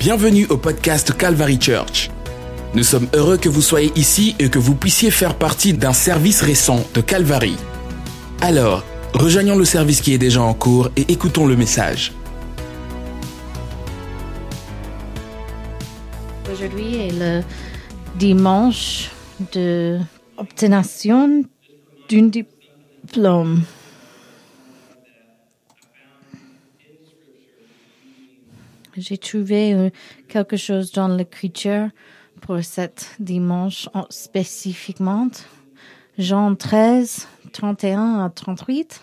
Bienvenue au podcast Calvary Church. Nous sommes heureux que vous soyez ici et que vous puissiez faire partie d'un service récent de Calvary. Alors, rejoignons le service qui est déjà en cours et écoutons le message. Aujourd'hui est le dimanche de obtention d'un diplôme. J'ai trouvé euh, quelque chose dans l'écriture pour cet dimanche en- spécifiquement. Jean 13, 31 à 38.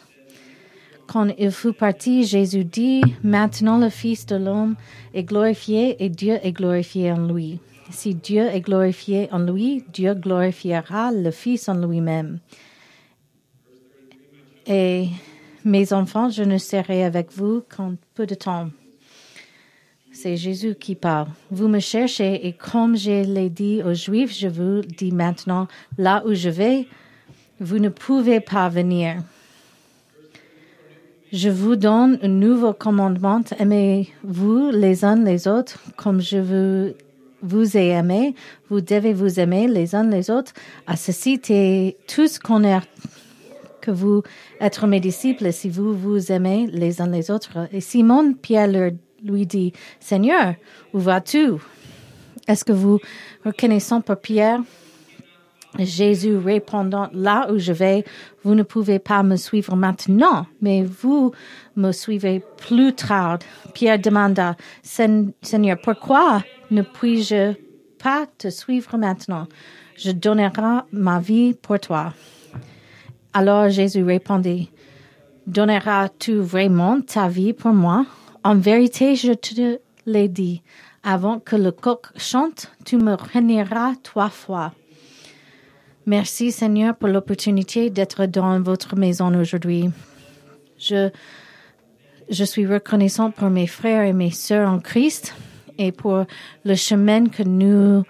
Quand il fut parti, Jésus dit, Maintenant le Fils de l'homme est glorifié et Dieu est glorifié en lui. Si Dieu est glorifié en lui, Dieu glorifiera le Fils en lui-même. Et mes enfants, je ne serai avec vous qu'en peu de temps. C'est Jésus qui parle. Vous me cherchez et comme je l'ai dit aux Juifs, je vous dis maintenant, là où je vais, vous ne pouvez pas venir. Je vous donne un nouveau commandement. Aimez-vous les uns les autres comme je vous, vous ai aimé? Vous devez vous aimer les uns les autres. À ceci, tous connaître que vous êtes mes disciples si vous vous aimez les uns les autres. Et Simon Pierre leur, lui dit, Seigneur, où vas-tu? Est-ce que vous reconnaissez par Pierre? Jésus répondant, là où je vais, vous ne pouvez pas me suivre maintenant, mais vous me suivez plus tard. Pierre demanda, Seigneur, pourquoi ne puis-je pas te suivre maintenant? Je donnerai ma vie pour toi. Alors Jésus répondit, Donneras-tu vraiment ta vie pour moi? En vérité, je te l'ai dit, avant que le coq chante, tu me renieras trois fois. Merci Seigneur pour l'opportunité d'être dans votre maison aujourd'hui. Je, suis reconnaissant pour mes frères et mes sœurs en Christ et pour le chemin que nous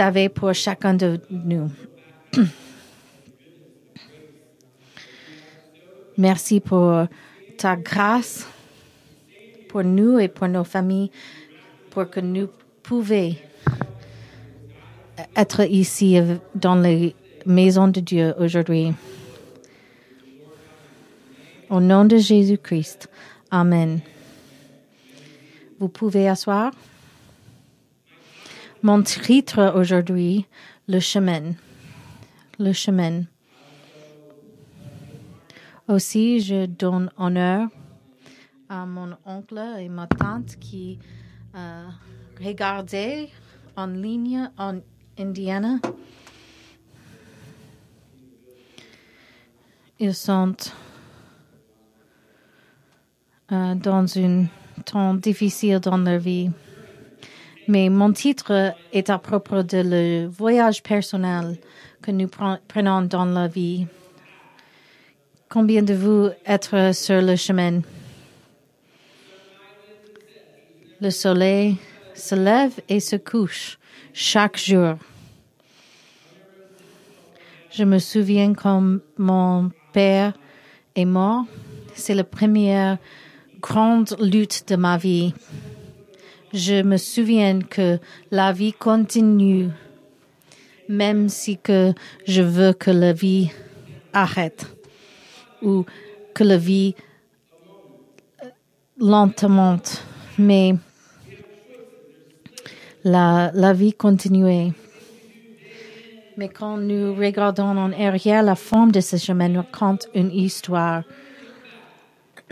avons pour chacun de nous. Merci pour ta grâce pour nous et pour nos familles, pour que nous pouvions être ici dans les maisons de Dieu aujourd'hui. Au nom de Jésus-Christ. Amen. Vous pouvez asseoir. Mon titre aujourd'hui, le chemin. Le chemin. Aussi, je donne honneur à mon oncle et ma tante qui euh, regardaient en ligne en Indiana. Ils sont euh, dans un temps difficile dans leur vie. Mais mon titre est à propos de le voyage personnel que nous pre- prenons dans la vie. Combien de vous êtes sur le chemin? Le soleil se lève et se couche chaque jour. Je me souviens quand mon père est mort. C'est la première grande lutte de ma vie. Je me souviens que la vie continue, même si je veux que la vie arrête ou que la vie euh, lentement, mais la, vie continuait. Mais quand nous regardons en arrière, la forme de ce chemin raconte une histoire.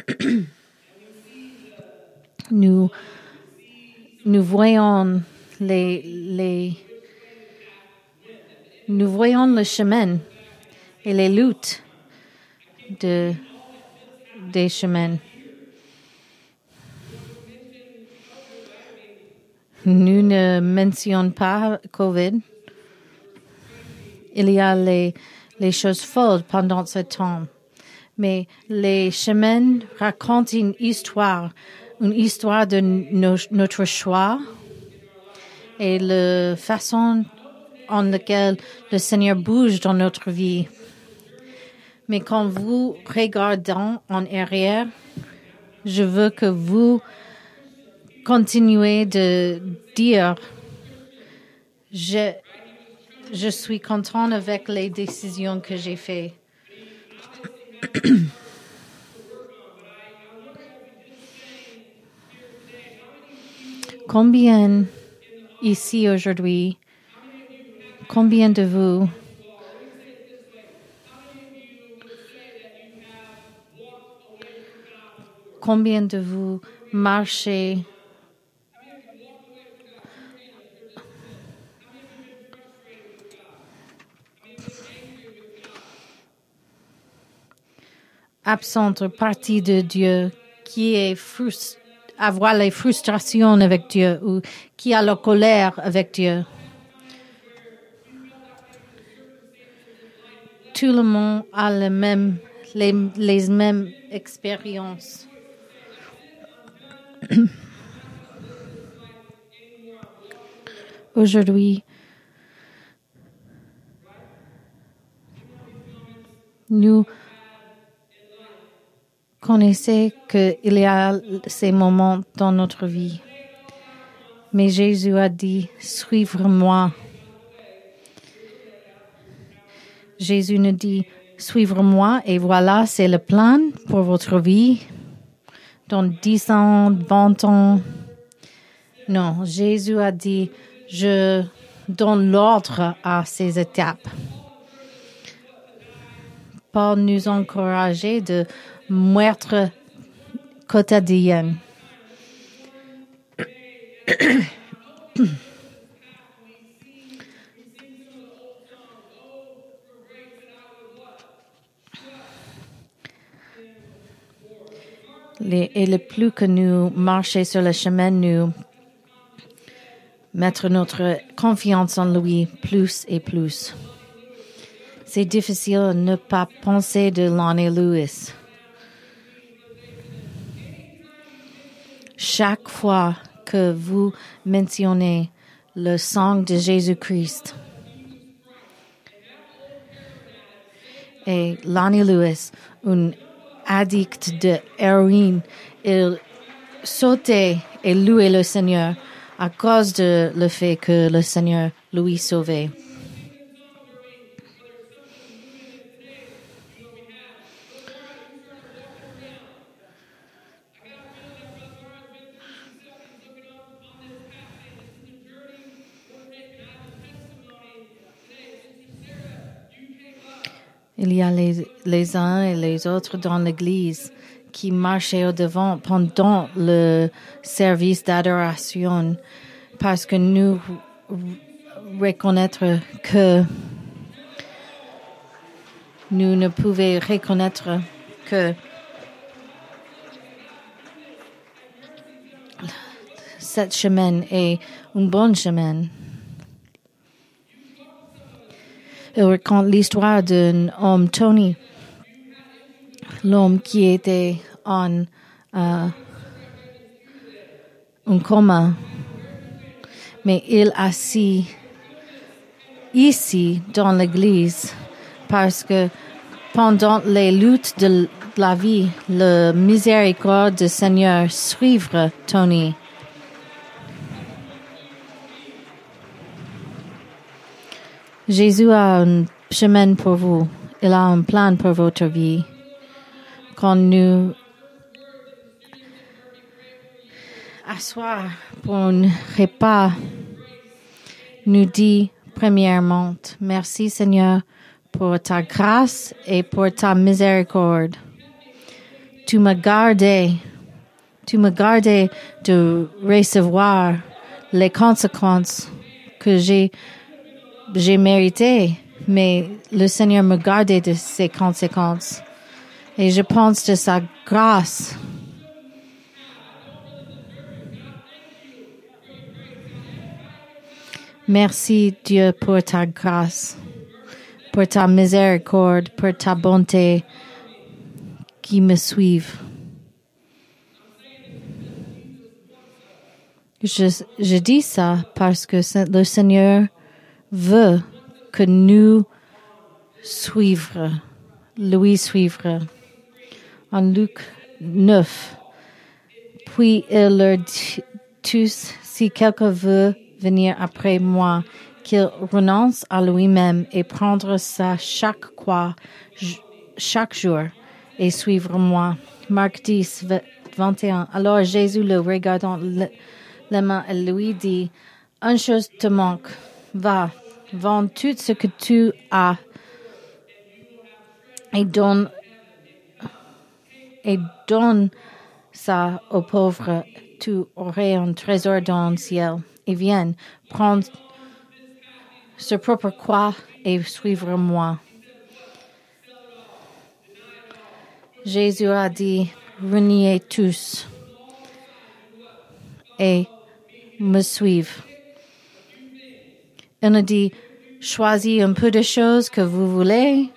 nous, nous voyons les, les, nous voyons le chemin et les luttes de, des chemins. Nous ne mentionnons pas COVID. Il y a les, choses folles pendant ce temps. Mais les chemins racontent une histoire, une histoire de notre choix et la façon en laquelle le Seigneur bouge dans notre vie. Mais quand vous regardez en arrière, je veux que vous continuer de dire, je, je suis content avec les décisions que j'ai faites. Combien ici aujourd'hui, combien de vous combien de vous marchez absente partie de Dieu qui est frust avoir les frustrations avec Dieu ou qui a la colère avec Dieu. Tout le monde a le même, les, les mêmes expériences. Aujourd'hui, nous connaissez qu'il y a ces moments dans notre vie. Mais Jésus a dit, suivre-moi. Jésus nous dit, suivre-moi et voilà, c'est le plan pour votre vie. Dans 10 ans, 20 ans. Non, Jésus a dit, je donne l'ordre à ces étapes. Pour nous encourager de meurtre quotidien. et le plus que nous marchons sur le chemin, nous mettre notre confiance en lui plus et plus. C'est difficile de ne pas penser de Lonnie Lewis. Chaque fois que vous mentionnez le sang de Jésus-Christ. Et Lonnie Lewis, un addict de héroïne, il sautait et louait le Seigneur à cause de le fait que le Seigneur lui sauvait. Il y a les, uns et les autres dans l'église qui marchaient au devant pendant le service d'adoration parce que nous reconnaître que nous ne pouvions reconnaître que cette chemin est un bon chemin. Il raconte l'histoire d'un homme, Tony, l'homme qui était en euh, un coma, mais il assis ici dans l'église parce que pendant les luttes de la vie, le miséricorde du Seigneur suivre Tony. Jésus a un chemin pour vous. Il a un plan pour votre vie. Quand nous asseoir pour un repas, nous dit premièrement, merci Seigneur pour ta grâce et pour ta miséricorde. Tu m'as gardé, tu m'as gardé de recevoir les conséquences que j'ai j'ai mérité, mais le Seigneur me gardait de ces conséquences. Et je pense de sa grâce. Merci Dieu pour ta grâce, pour ta miséricorde, pour ta bonté qui me suivent. Je, je dis ça parce que le Seigneur veut que nous suivre, lui suivre. En Luc 9, puis il leur tous, si quelqu'un veut venir après moi, qu'il renonce à lui-même et prendre sa chaque croix chaque jour et suivre moi. Marc 10, 21. Alors Jésus le regardant les mains et lui dit, une chose te manque, va, vends tout ce que tu as et donne et donne ça aux pauvres. Tu aurais un trésor dans le ciel. Et viens, prendre ce propre croix et suivre moi. Jésus a dit, reniez tous et me suivre. Il a dit, choisis un peu de choses que vous voulez.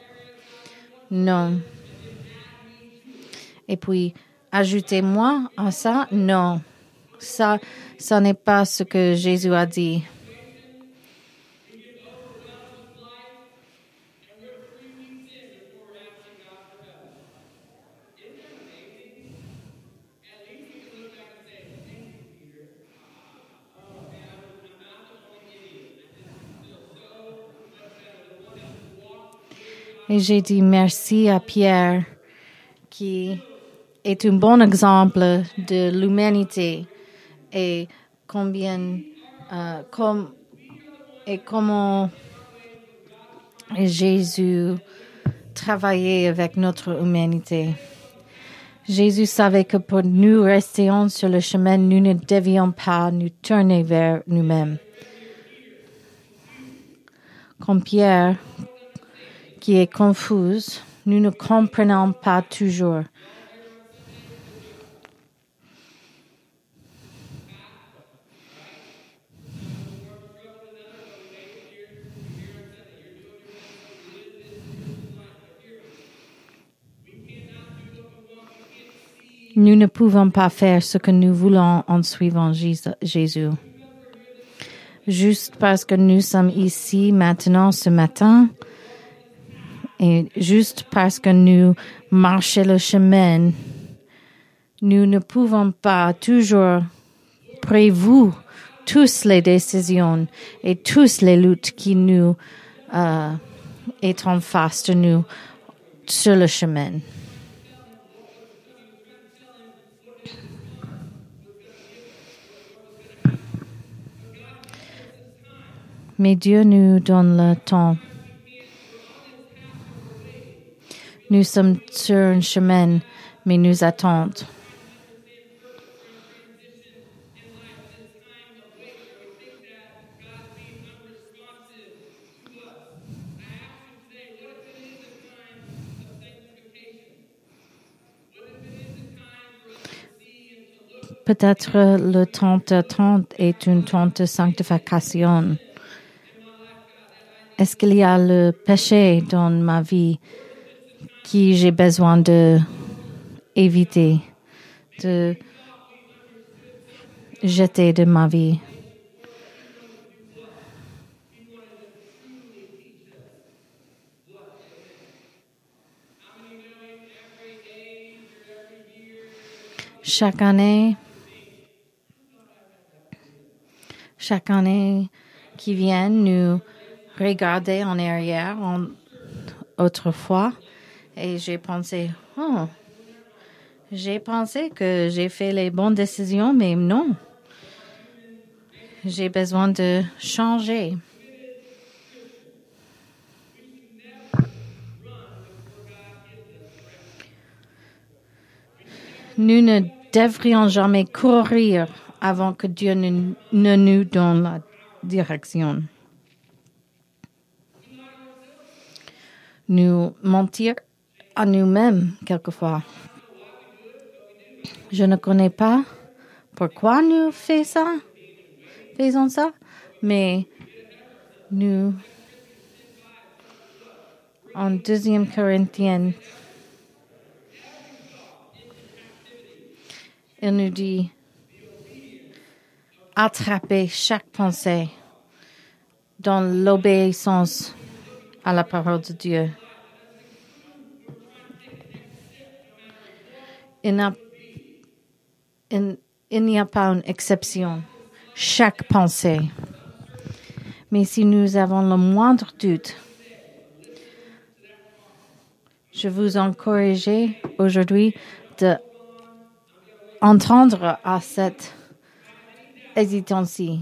Non. Et puis, ajoutez-moi à ça. Non. Ça, ça n'est pas ce que Jésus a dit. Et j'ai dit merci à Pierre, qui est un bon exemple de l'humanité et combien, euh, comme, et comment Jésus travaillait avec notre humanité. Jésus savait que pour nous rester sur le chemin, nous ne devions pas nous tourner vers nous-mêmes. Comme Pierre, qui est confuse, nous ne comprenons pas toujours. Nous ne pouvons pas faire ce que nous voulons en suivant Jésus. Juste parce que nous sommes ici maintenant ce matin, et juste parce que nous marchons le chemin, nous ne pouvons pas toujours prévoir toutes les décisions et toutes les luttes qui nous euh, en face de nous sur le chemin. Mais Dieu nous donne le temps. Nous sommes sur un chemin, mais nous attendons. Peut-être le temps d'attente est une temps de sanctification. Est-ce qu'il y a le péché dans ma vie? Qui j'ai besoin de éviter, de jeter de ma vie. Chaque année, chaque année qui vient, nous regarder en arrière en autrefois et j'ai pensé, oh, j'ai pensé que j'ai fait les bonnes décisions, mais non. J'ai besoin de changer. Nous ne devrions jamais courir avant que Dieu ne, ne nous donne la direction. Nous mentir à nous-mêmes quelquefois. Je ne connais pas pourquoi nous faisons ça, faisons ça, mais nous, en deuxième Corinthiens, il nous dit attraper chaque pensée dans l'obéissance à la parole de Dieu. Il, n'y a pas une exception. Chaque pensée. Mais si nous avons le moindre doute, je vous encourage aujourd'hui de à cette hésitation.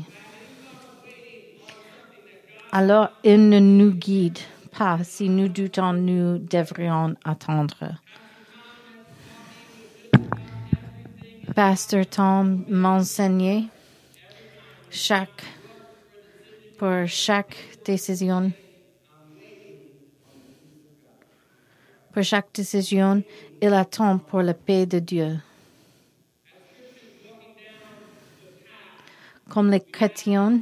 Alors, il ne nous guide pas. Si nous doutons, nous devrions attendre. Pasteur Tom m'enseignait chaque, pour chaque décision, pour chaque décision, il attend pour la paix de Dieu. Comme les chrétiens,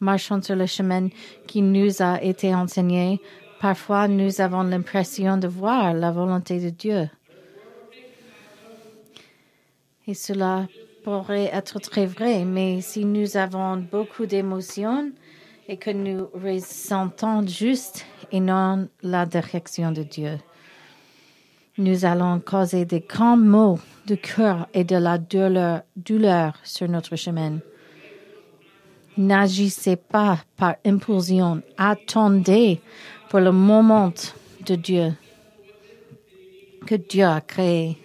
marchant sur le chemin qui nous a été enseigné, parfois nous avons l'impression de voir la volonté de Dieu. Et cela pourrait être très vrai, mais si nous avons beaucoup d'émotions et que nous ressentons juste et non la direction de Dieu, nous allons causer des grands maux de cœur et de la douleur, douleur sur notre chemin. N'agissez pas par impulsion, attendez pour le moment de Dieu que Dieu a créé.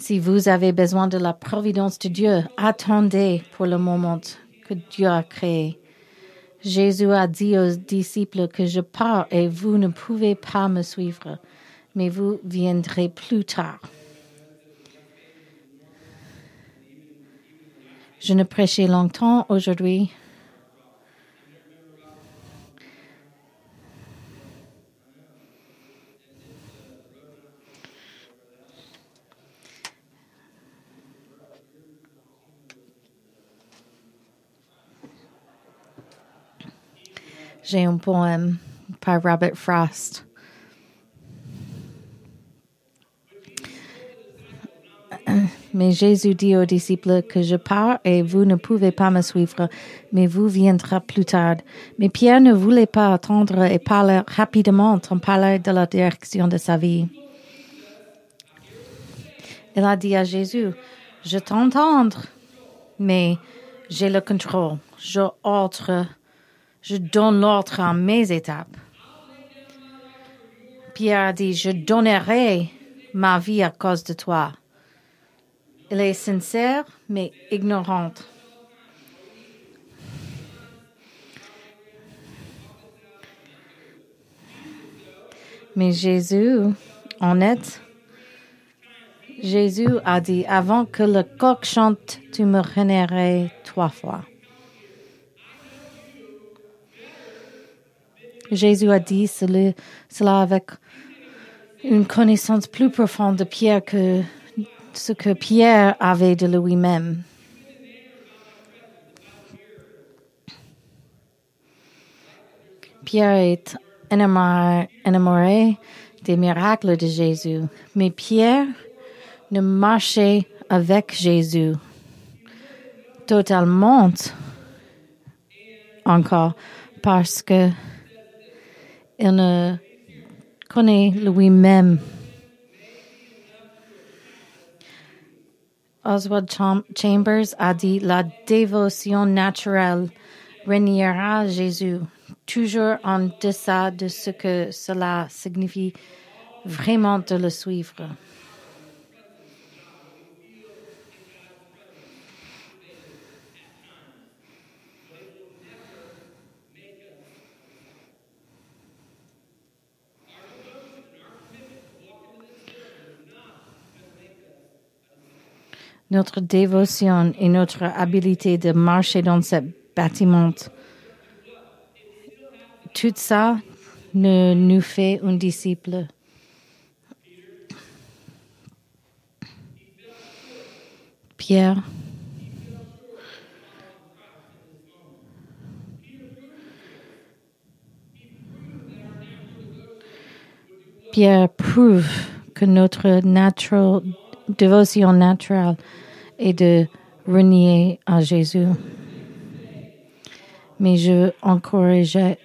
Si vous avez besoin de la providence de Dieu, attendez pour le moment que Dieu a créé. Jésus a dit aux disciples que je pars et vous ne pouvez pas me suivre, mais vous viendrez plus tard. Je ne prêchais longtemps aujourd'hui. J'ai un poème par Robert Frost. Mais Jésus dit aux disciples que je pars et vous ne pouvez pas me suivre, mais vous viendrez plus tard. Mais Pierre ne voulait pas attendre et parler rapidement en parlant de la direction de sa vie. Il a dit à Jésus, je t'entends, mais j'ai le contrôle. Je ordre, je donne l'ordre à mes étapes. Pierre a dit, je donnerai ma vie à cause de toi. Il est sincère, mais ignorante. Mais Jésus, honnête, Jésus a dit, avant que le coq chante, tu me renierais trois fois. Jésus a dit cela, avec une connaissance plus profonde de Pierre que ce que Pierre avait de lui-même. Pierre est enamoré des miracles de Jésus, mais Pierre ne marchait avec Jésus totalement encore parce que il ne connaît lui-même Oswald Chambers a dit La dévotion naturelle régnera Jésus, toujours en deçà de ce que cela signifie vraiment de le suivre. Notre dévotion et notre habilité de marcher dans ce bâtiment. Tout ça ne nous fait un disciple. Pierre. Pierre prouve que notre natural dévotion naturelle est de renier à Jésus. Mais je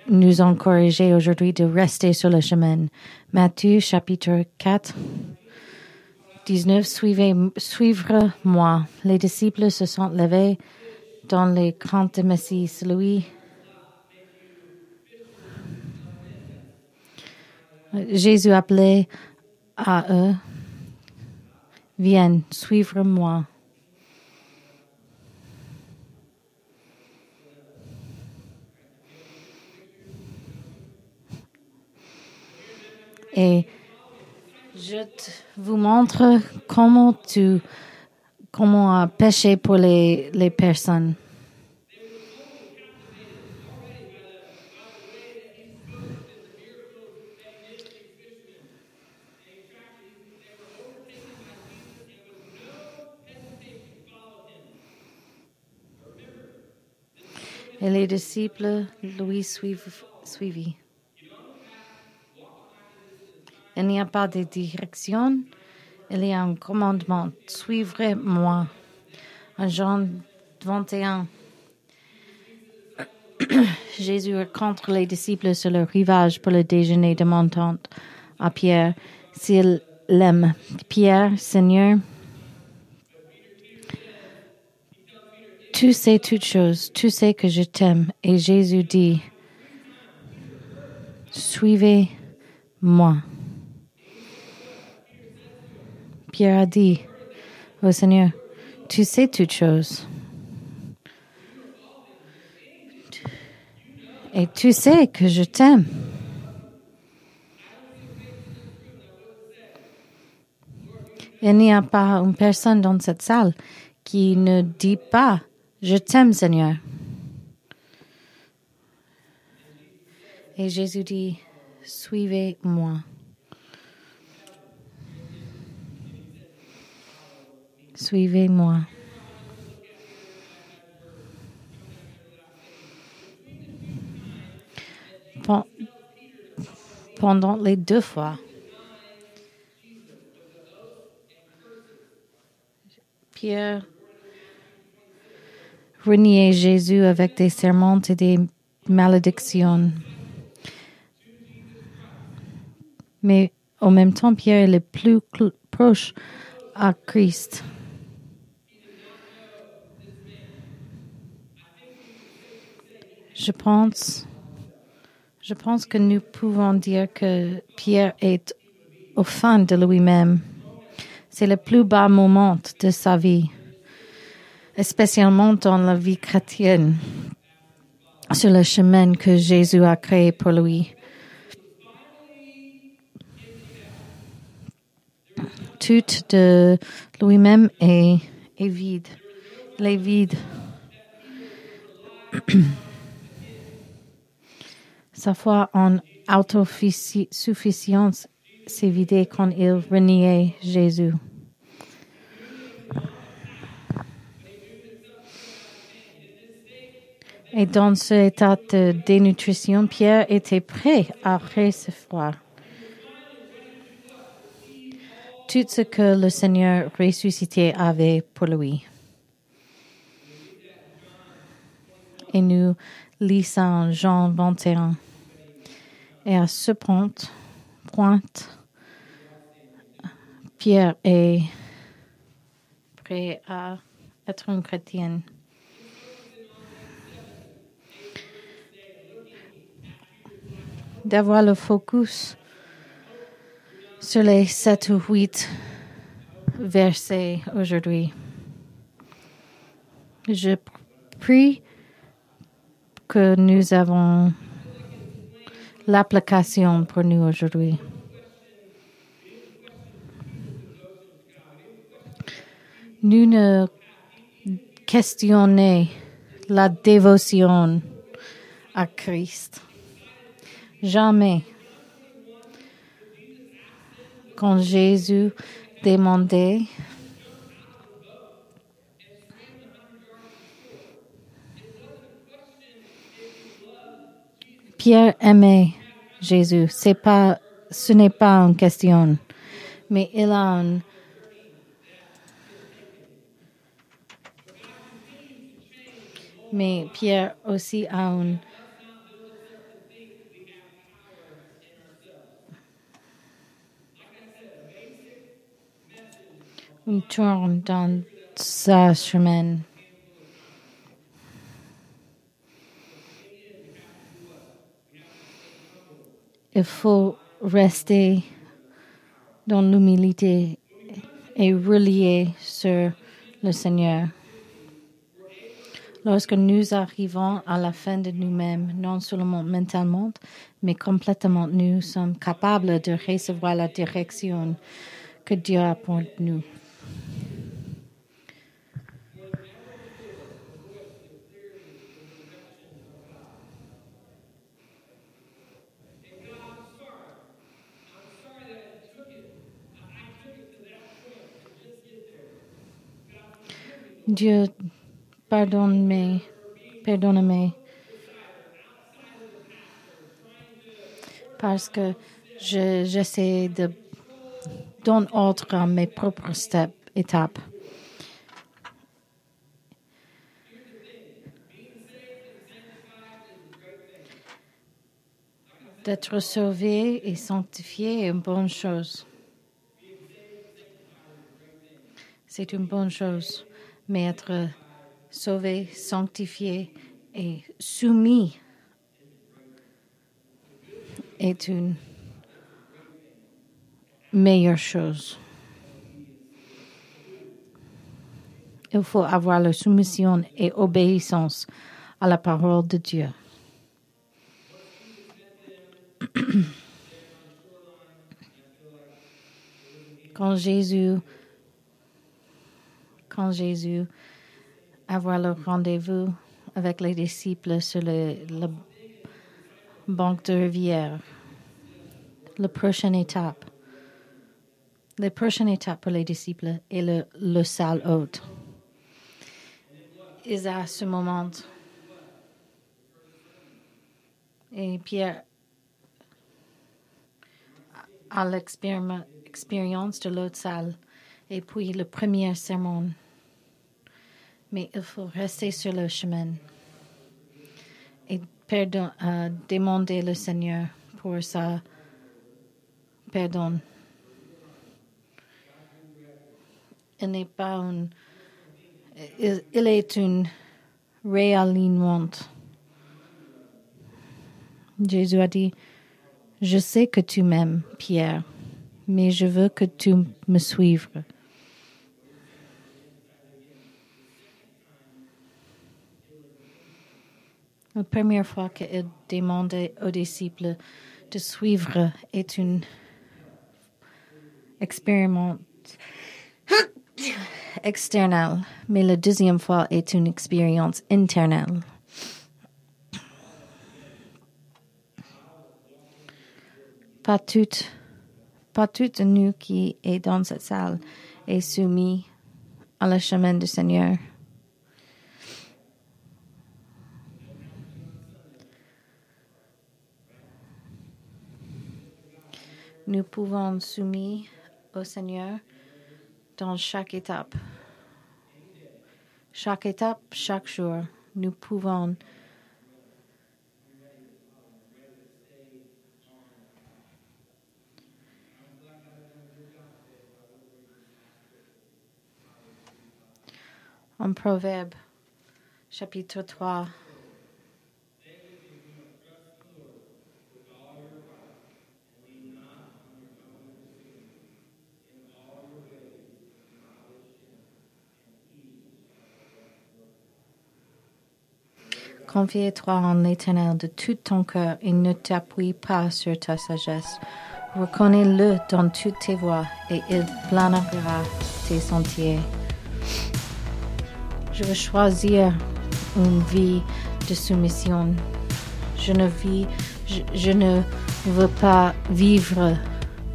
nous encourager aujourd'hui de rester sur le chemin. Matthieu chapitre 4, 19. Suivez, suivre-moi. Les disciples se sont levés dans les craintes de Messie. Celui Jésus appelait à eux, viens, suivre-moi. Et je vous montre comment tu comment pêcher pour les, les personnes. Et les disciples lui suivent. Il n'y a pas de direction, il y a un commandement. Suivrez-moi. En Jean 21, Jésus rencontre les disciples sur le rivage pour le déjeuner de montante à Pierre. S'il l'aime, Pierre, Seigneur, tu sais toutes choses, tu sais que je t'aime. Et Jésus dit, suivez-moi. Pierre a dit au Seigneur, tu sais toutes choses. Et tu sais que je t'aime. Il n'y a pas une personne dans cette salle qui ne dit pas je t'aime, Seigneur. Et Jésus dit, suivez-moi. Suivez-moi. Pendant les deux fois, Pierre renier Jésus avec des serments et des malédictions. Mais en même temps, Pierre est le plus proche à Christ. Je pense, je pense que nous pouvons dire que Pierre est au fin de lui-même. C'est le plus bas moment de sa vie spécialement dans la vie chrétienne, sur le chemin que Jésus a créé pour lui. Tout de lui-même est, est vide. Il est vide. Sa foi en autosuffisance s'est vidée quand il reniait Jésus. Et dans cet état de dénutrition, Pierre était prêt à recevoir tout ce que le Seigneur ressuscité avait pour lui. Et nous lisons Jean 21. Et à ce point, pointe, Pierre est prêt à être un chrétien. D'avoir le focus sur les sept ou huit versets aujourd'hui. Je prie que nous avons l'application pour nous aujourd'hui. Nous ne questionnons la dévotion à Christ. Jamais. Quand Jésus demandait Pierre aimait Jésus. C'est pas, ce n'est pas une question, mais il a un, mais Pierre aussi a une tourne dans sa chemin. Il faut rester dans l'humilité et relier sur le Seigneur. Lorsque nous arrivons à la fin de nous-mêmes, non seulement mentalement, mais complètement, nous sommes capables de recevoir la direction que Dieu apporte nous. Dieu, pardonne-moi, pardonne-moi. Parce que je- j'essaie de donner ordre à mes propres étapes. D'être sauvé et sanctifié est une bonne chose. C'est une bonne chose, mais être sauvé, sanctifié et soumis est une meilleure chose. Il faut avoir la soumission et obéissance à la parole de Dieu. Quand Jésus, quand Jésus avoir le rendez-vous avec les disciples sur le, banc de rivière, la prochaine étape, la prochaine étape pour les disciples est le, le salle haute. Et à ce moment, et Pierre à l'expériment- expérience de l'autre salle et puis le premier sermon. Mais il faut rester sur le chemin et pardon, euh, demander le Seigneur pour sa pardon. Il n'est pas un. Il, il est un réalignement. Jésus a dit je sais que tu m'aimes, Pierre, mais je veux que tu me suives. La première fois qu'il demandait aux disciples de suivre est une expérience externe, mais la deuxième fois est une expérience interne. Pas toute, pas toute nous qui est dans cette salle est soumis à la chemin du Seigneur. Nous pouvons soumis au Seigneur dans chaque étape. Chaque étape, chaque jour, nous pouvons en Proverbe, chapitre 3. Confie-toi en l'Éternel de tout ton cœur et ne t'appuie pas sur ta sagesse. Reconnais-le dans toutes tes voies et il planera tes sentiers. Je veux choisir une vie de soumission. Je ne je ne veux pas vivre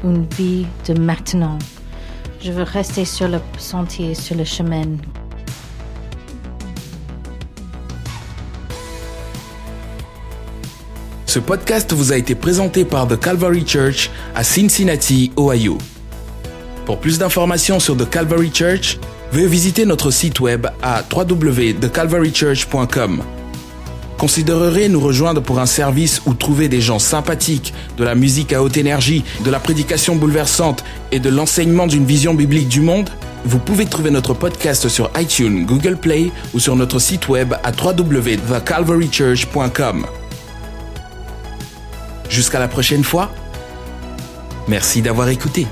une vie de maintenant. Je veux rester sur le sentier, sur le chemin. Ce podcast vous a été présenté par The Calvary Church à Cincinnati, Ohio. Pour plus d'informations sur The Calvary Church, veuillez visiter notre site web à www.thecalvarychurch.com. Considérerez nous rejoindre pour un service où trouver des gens sympathiques, de la musique à haute énergie, de la prédication bouleversante et de l'enseignement d'une vision biblique du monde? Vous pouvez trouver notre podcast sur iTunes, Google Play ou sur notre site web à www.thecalvarychurch.com. Jusqu'à la prochaine fois. Merci d'avoir écouté.